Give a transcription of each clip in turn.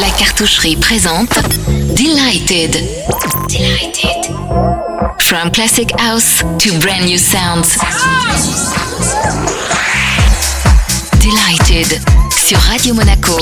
La cartoucherie présente Delighted. Delighted. From classic house to brand new sounds. Delighted sur Radio Monaco.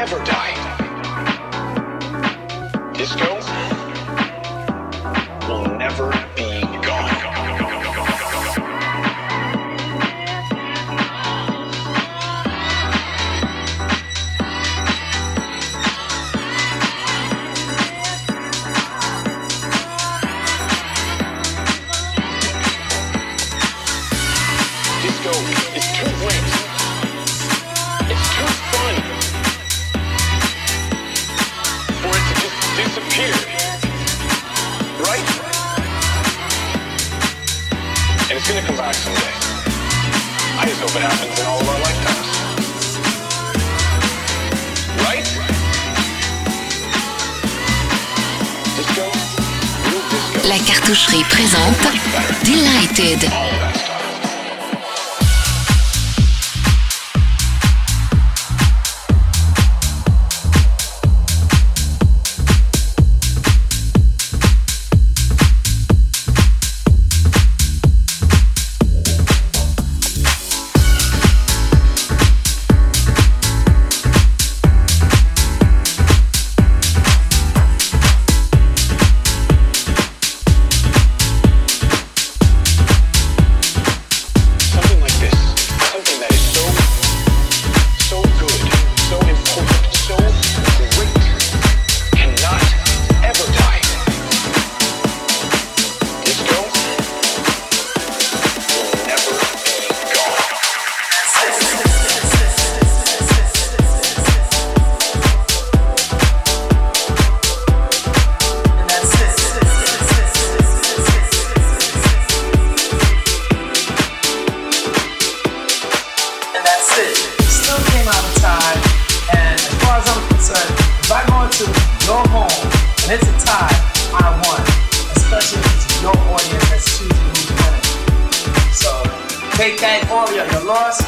ever done. nós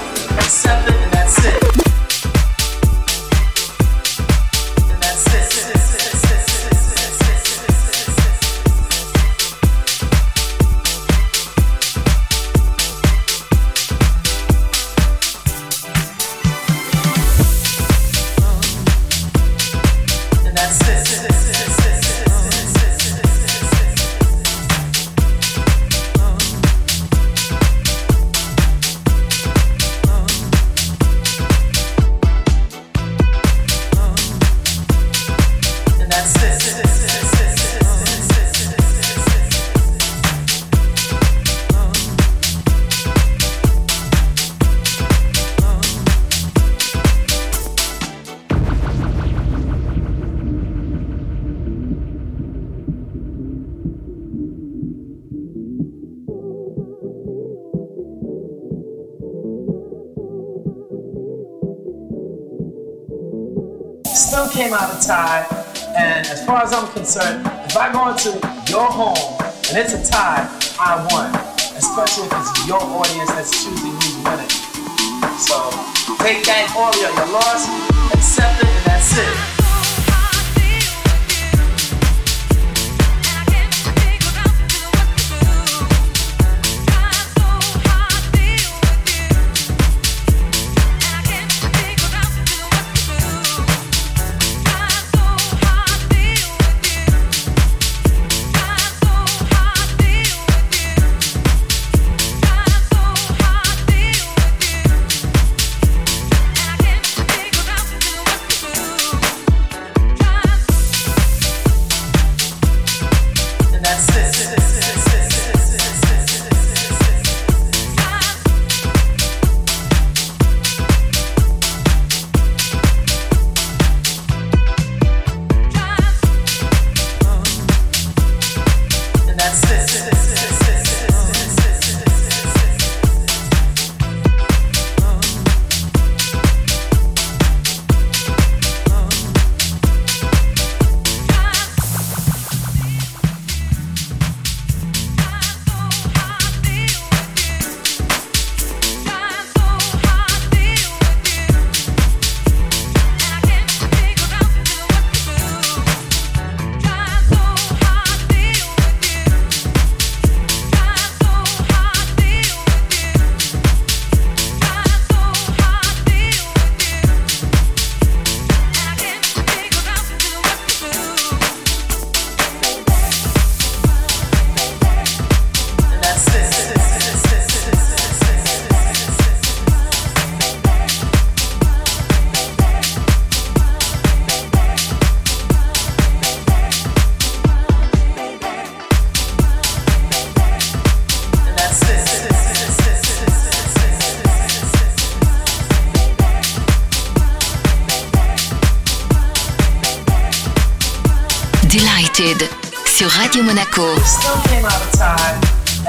Radio Monaco. Still came out of time,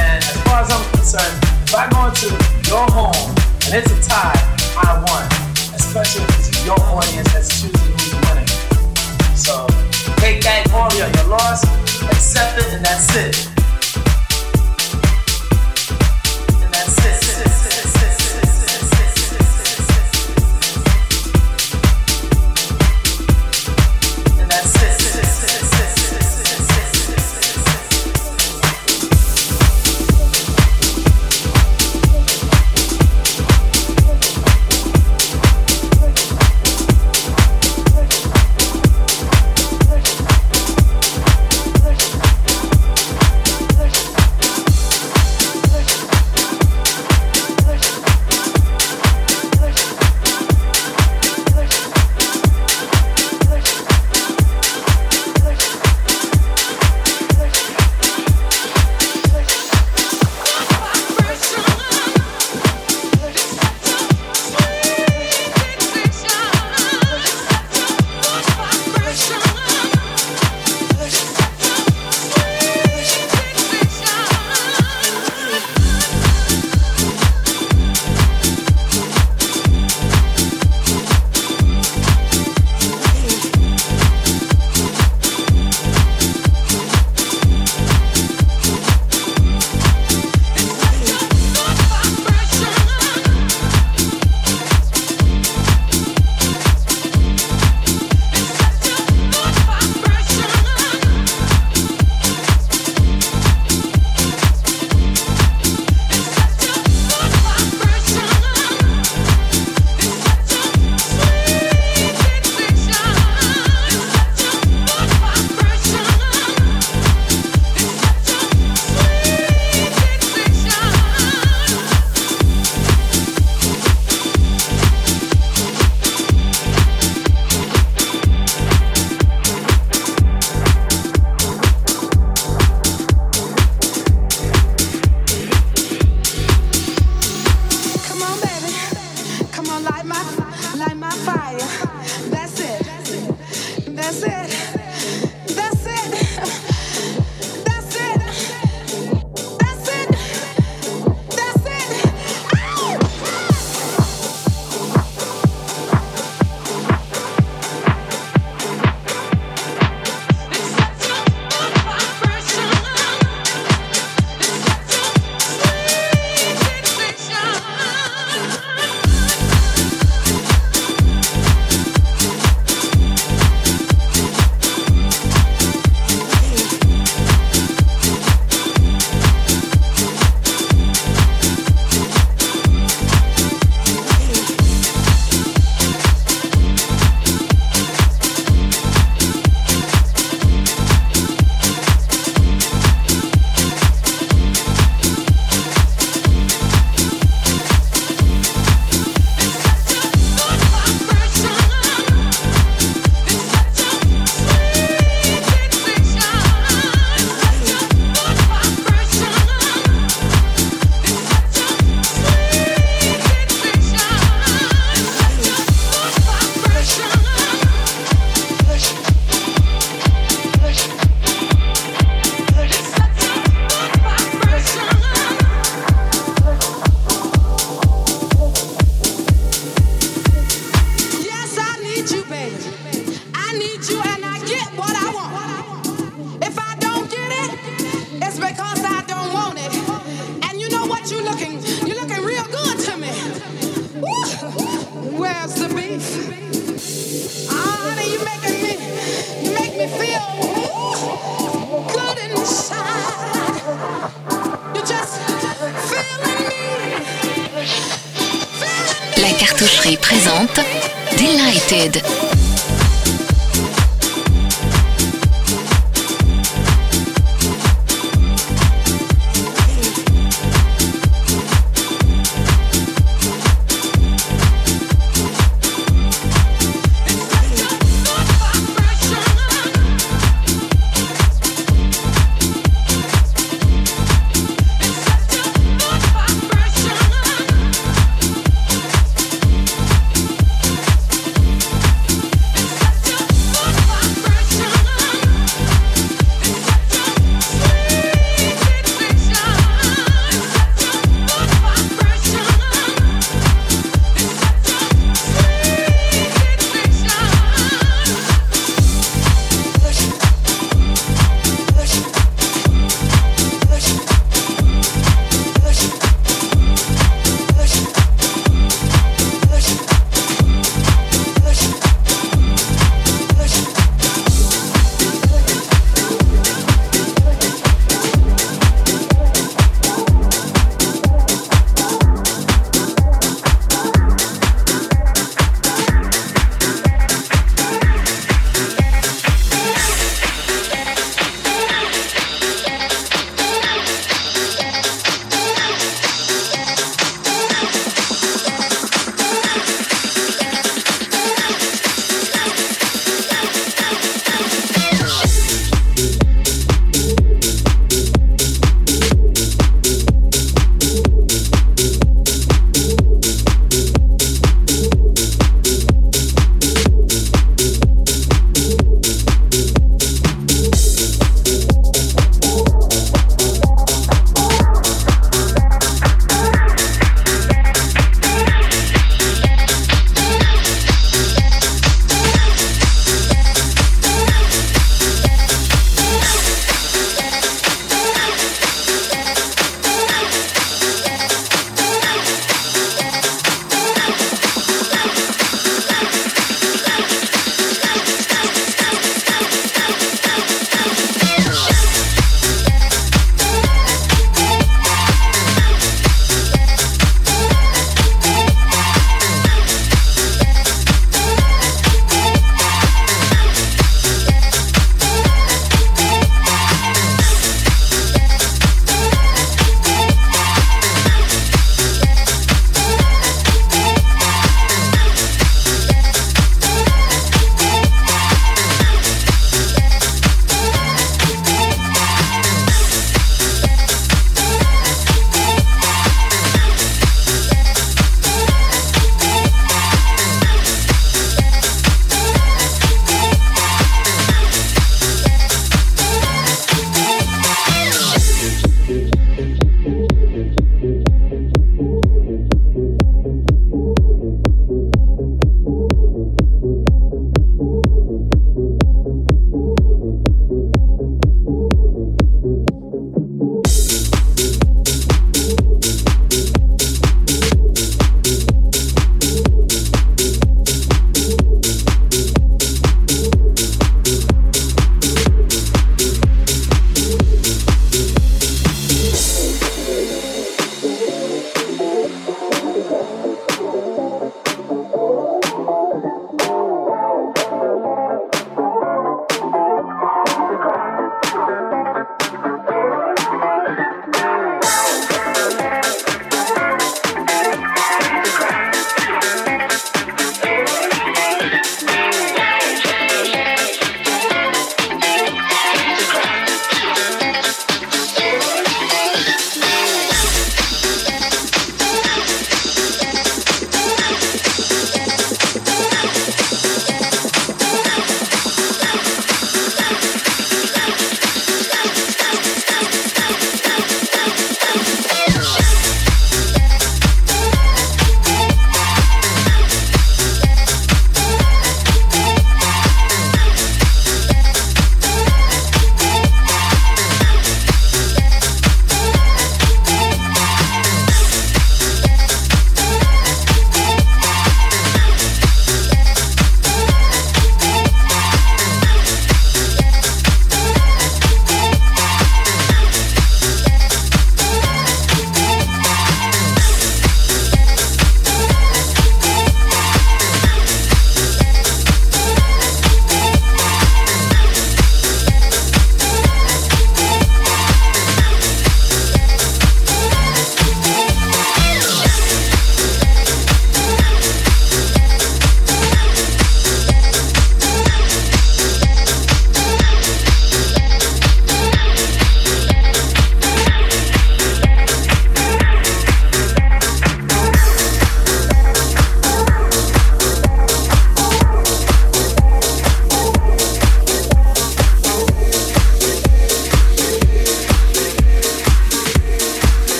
and as far as I'm concerned, if I go into your home and it's a tie, I won. Especially if it's your audience that's choosing who's winning. So take that all your, your loss, accept it, and that's it.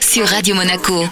Sur Radio Monaco.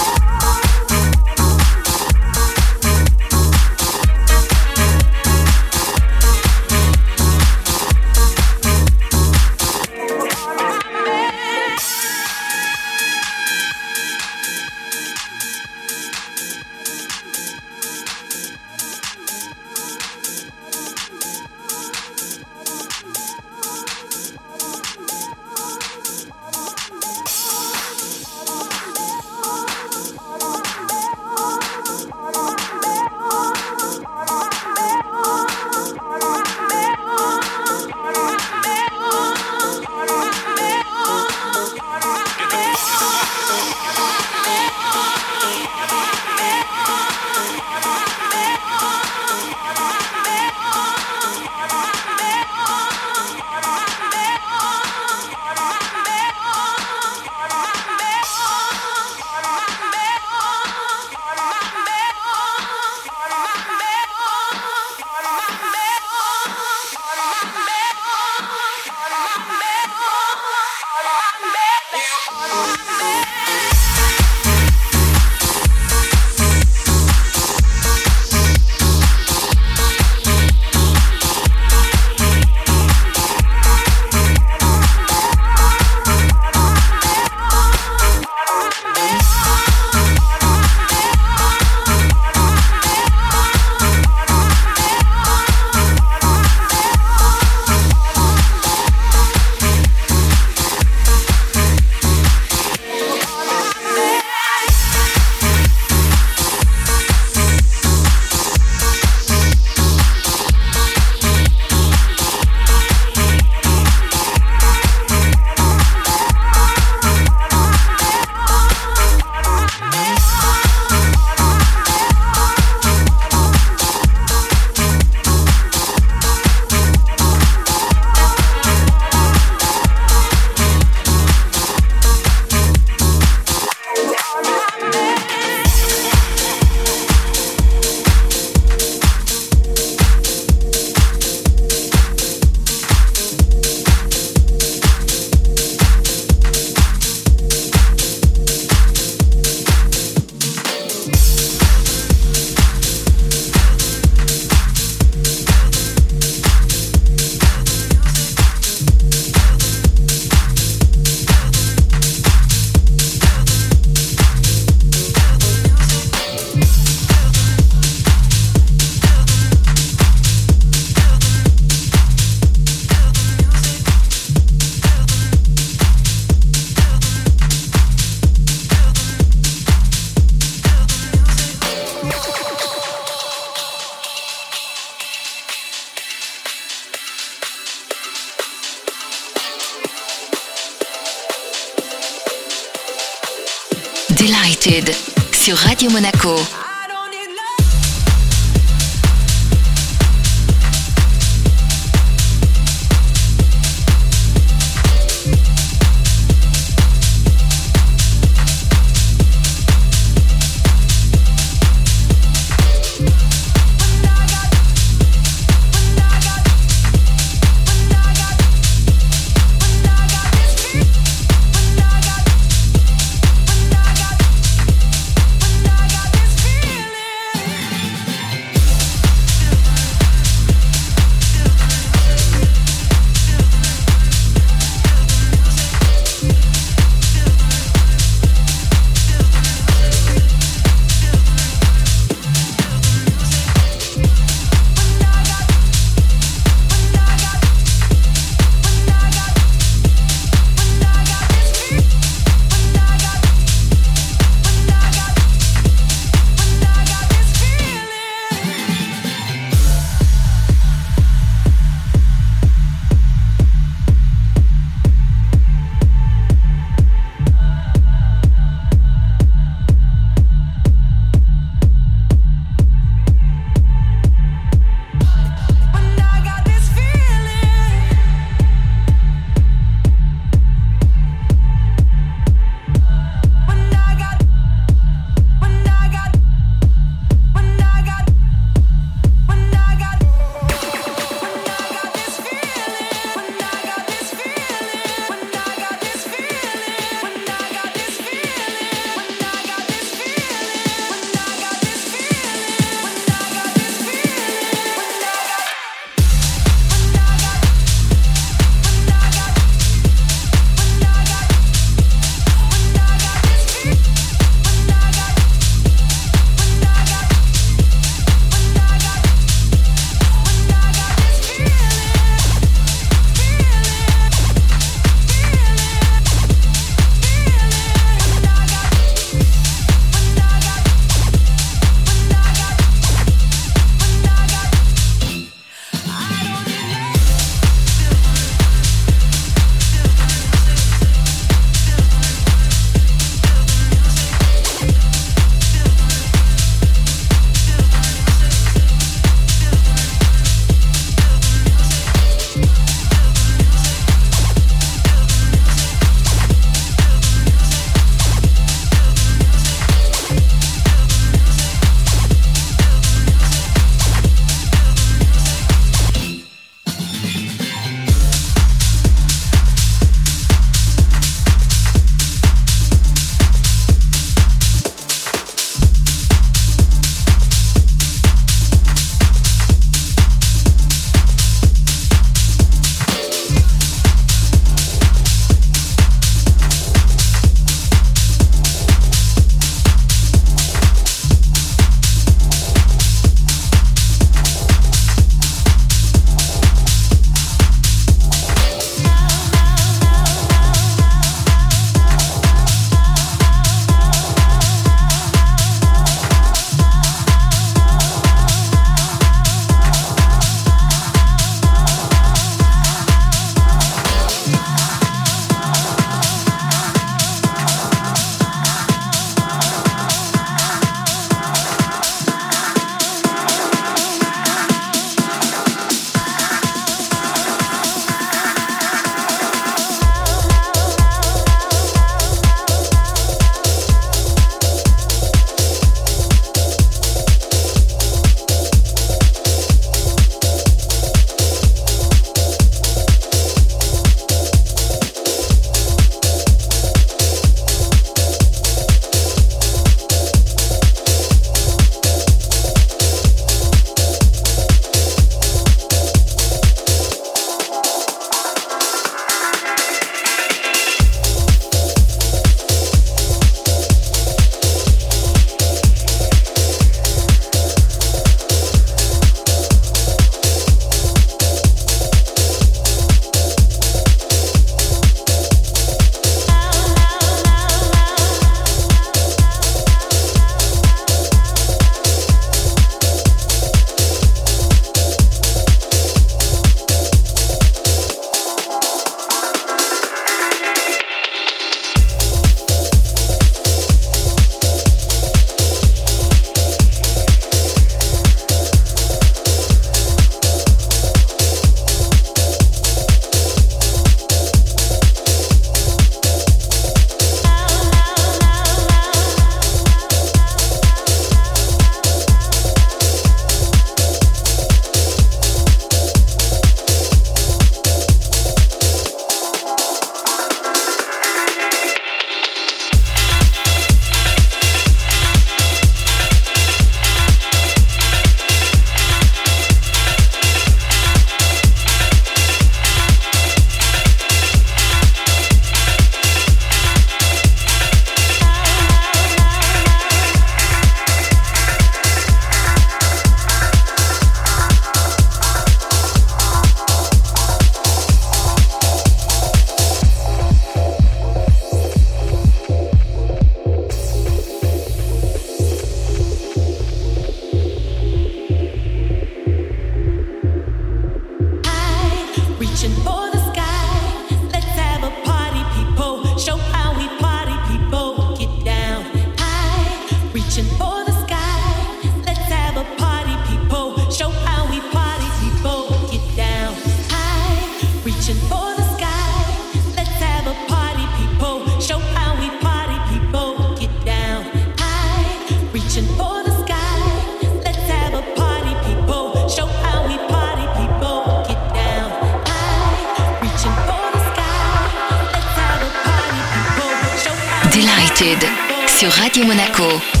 Sur Radio Monaco.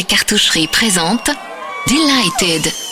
La cartoucherie présente Delighted.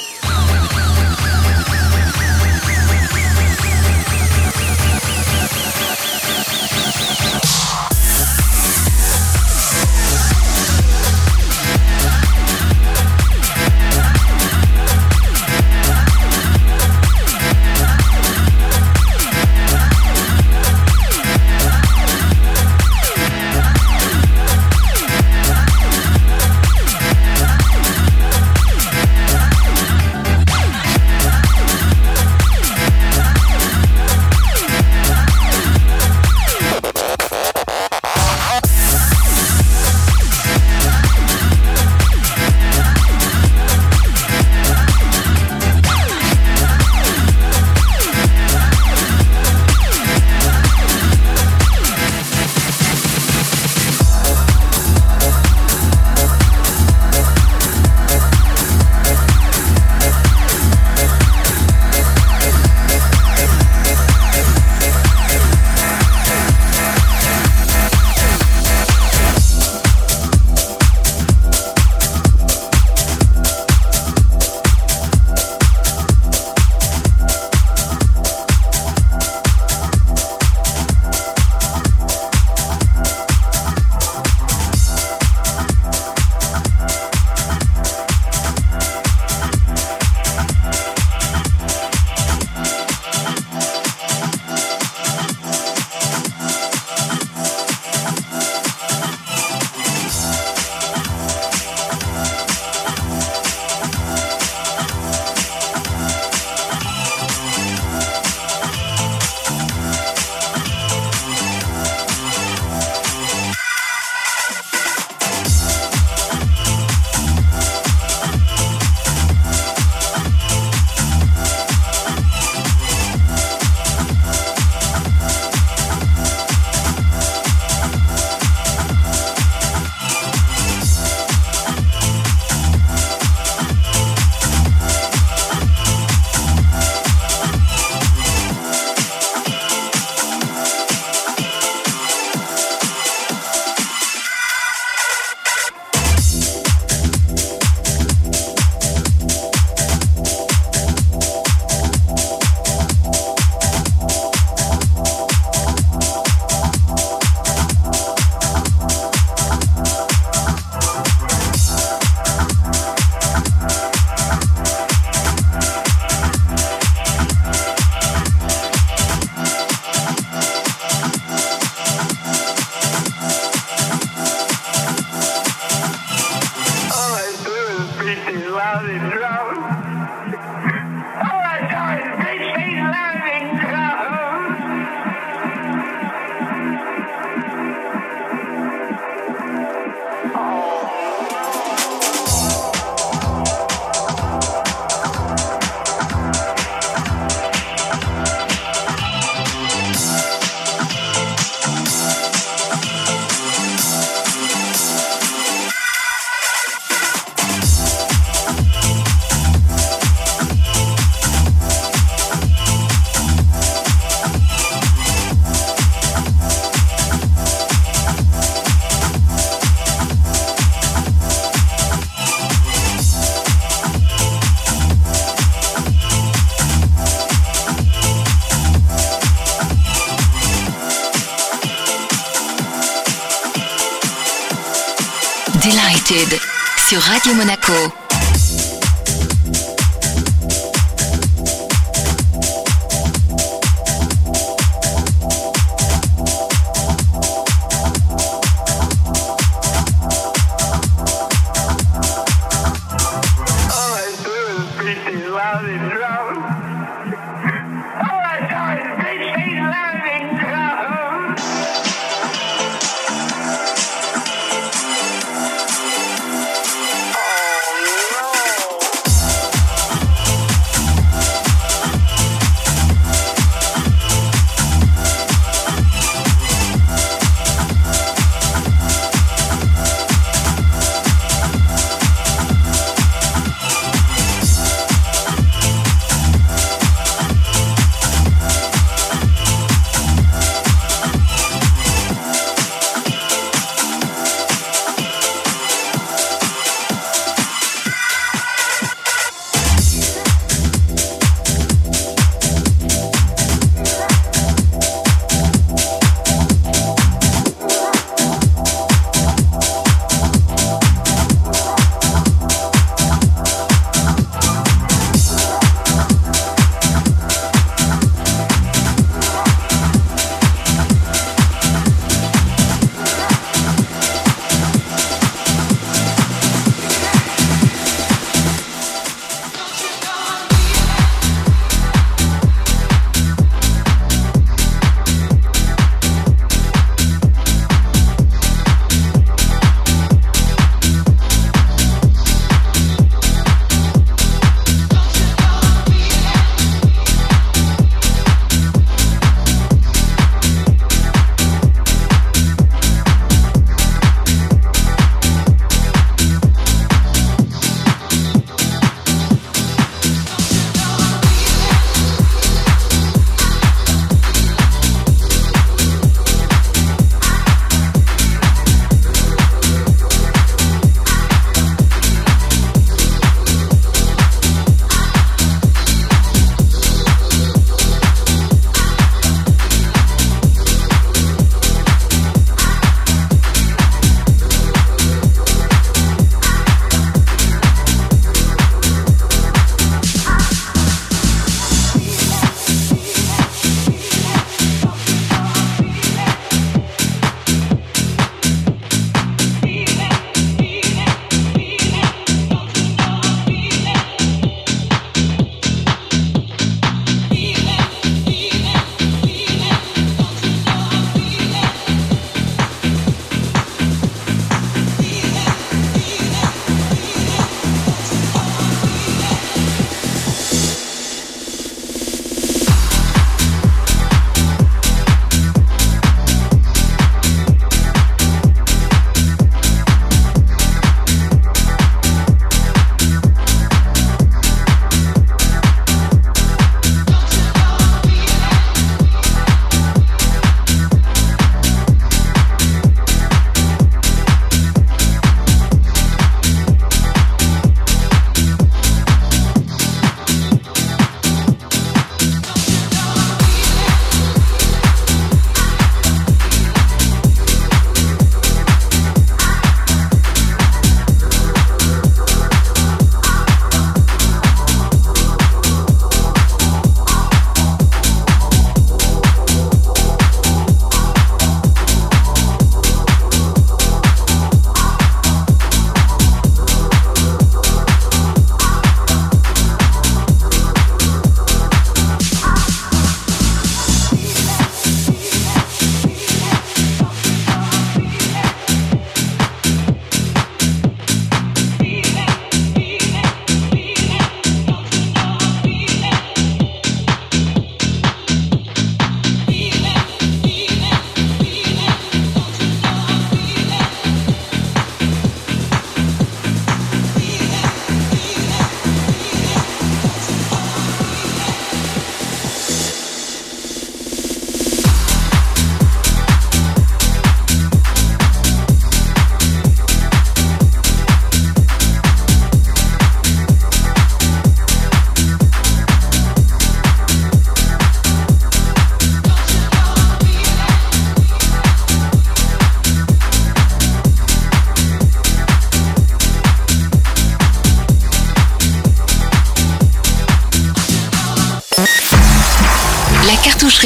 Sur Radio Monaco.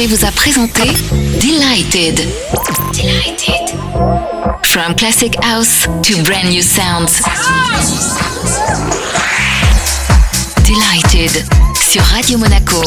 Vous a présenté Delighted. Delighted. From classic house to brand new sounds. Delighted sur Radio Monaco.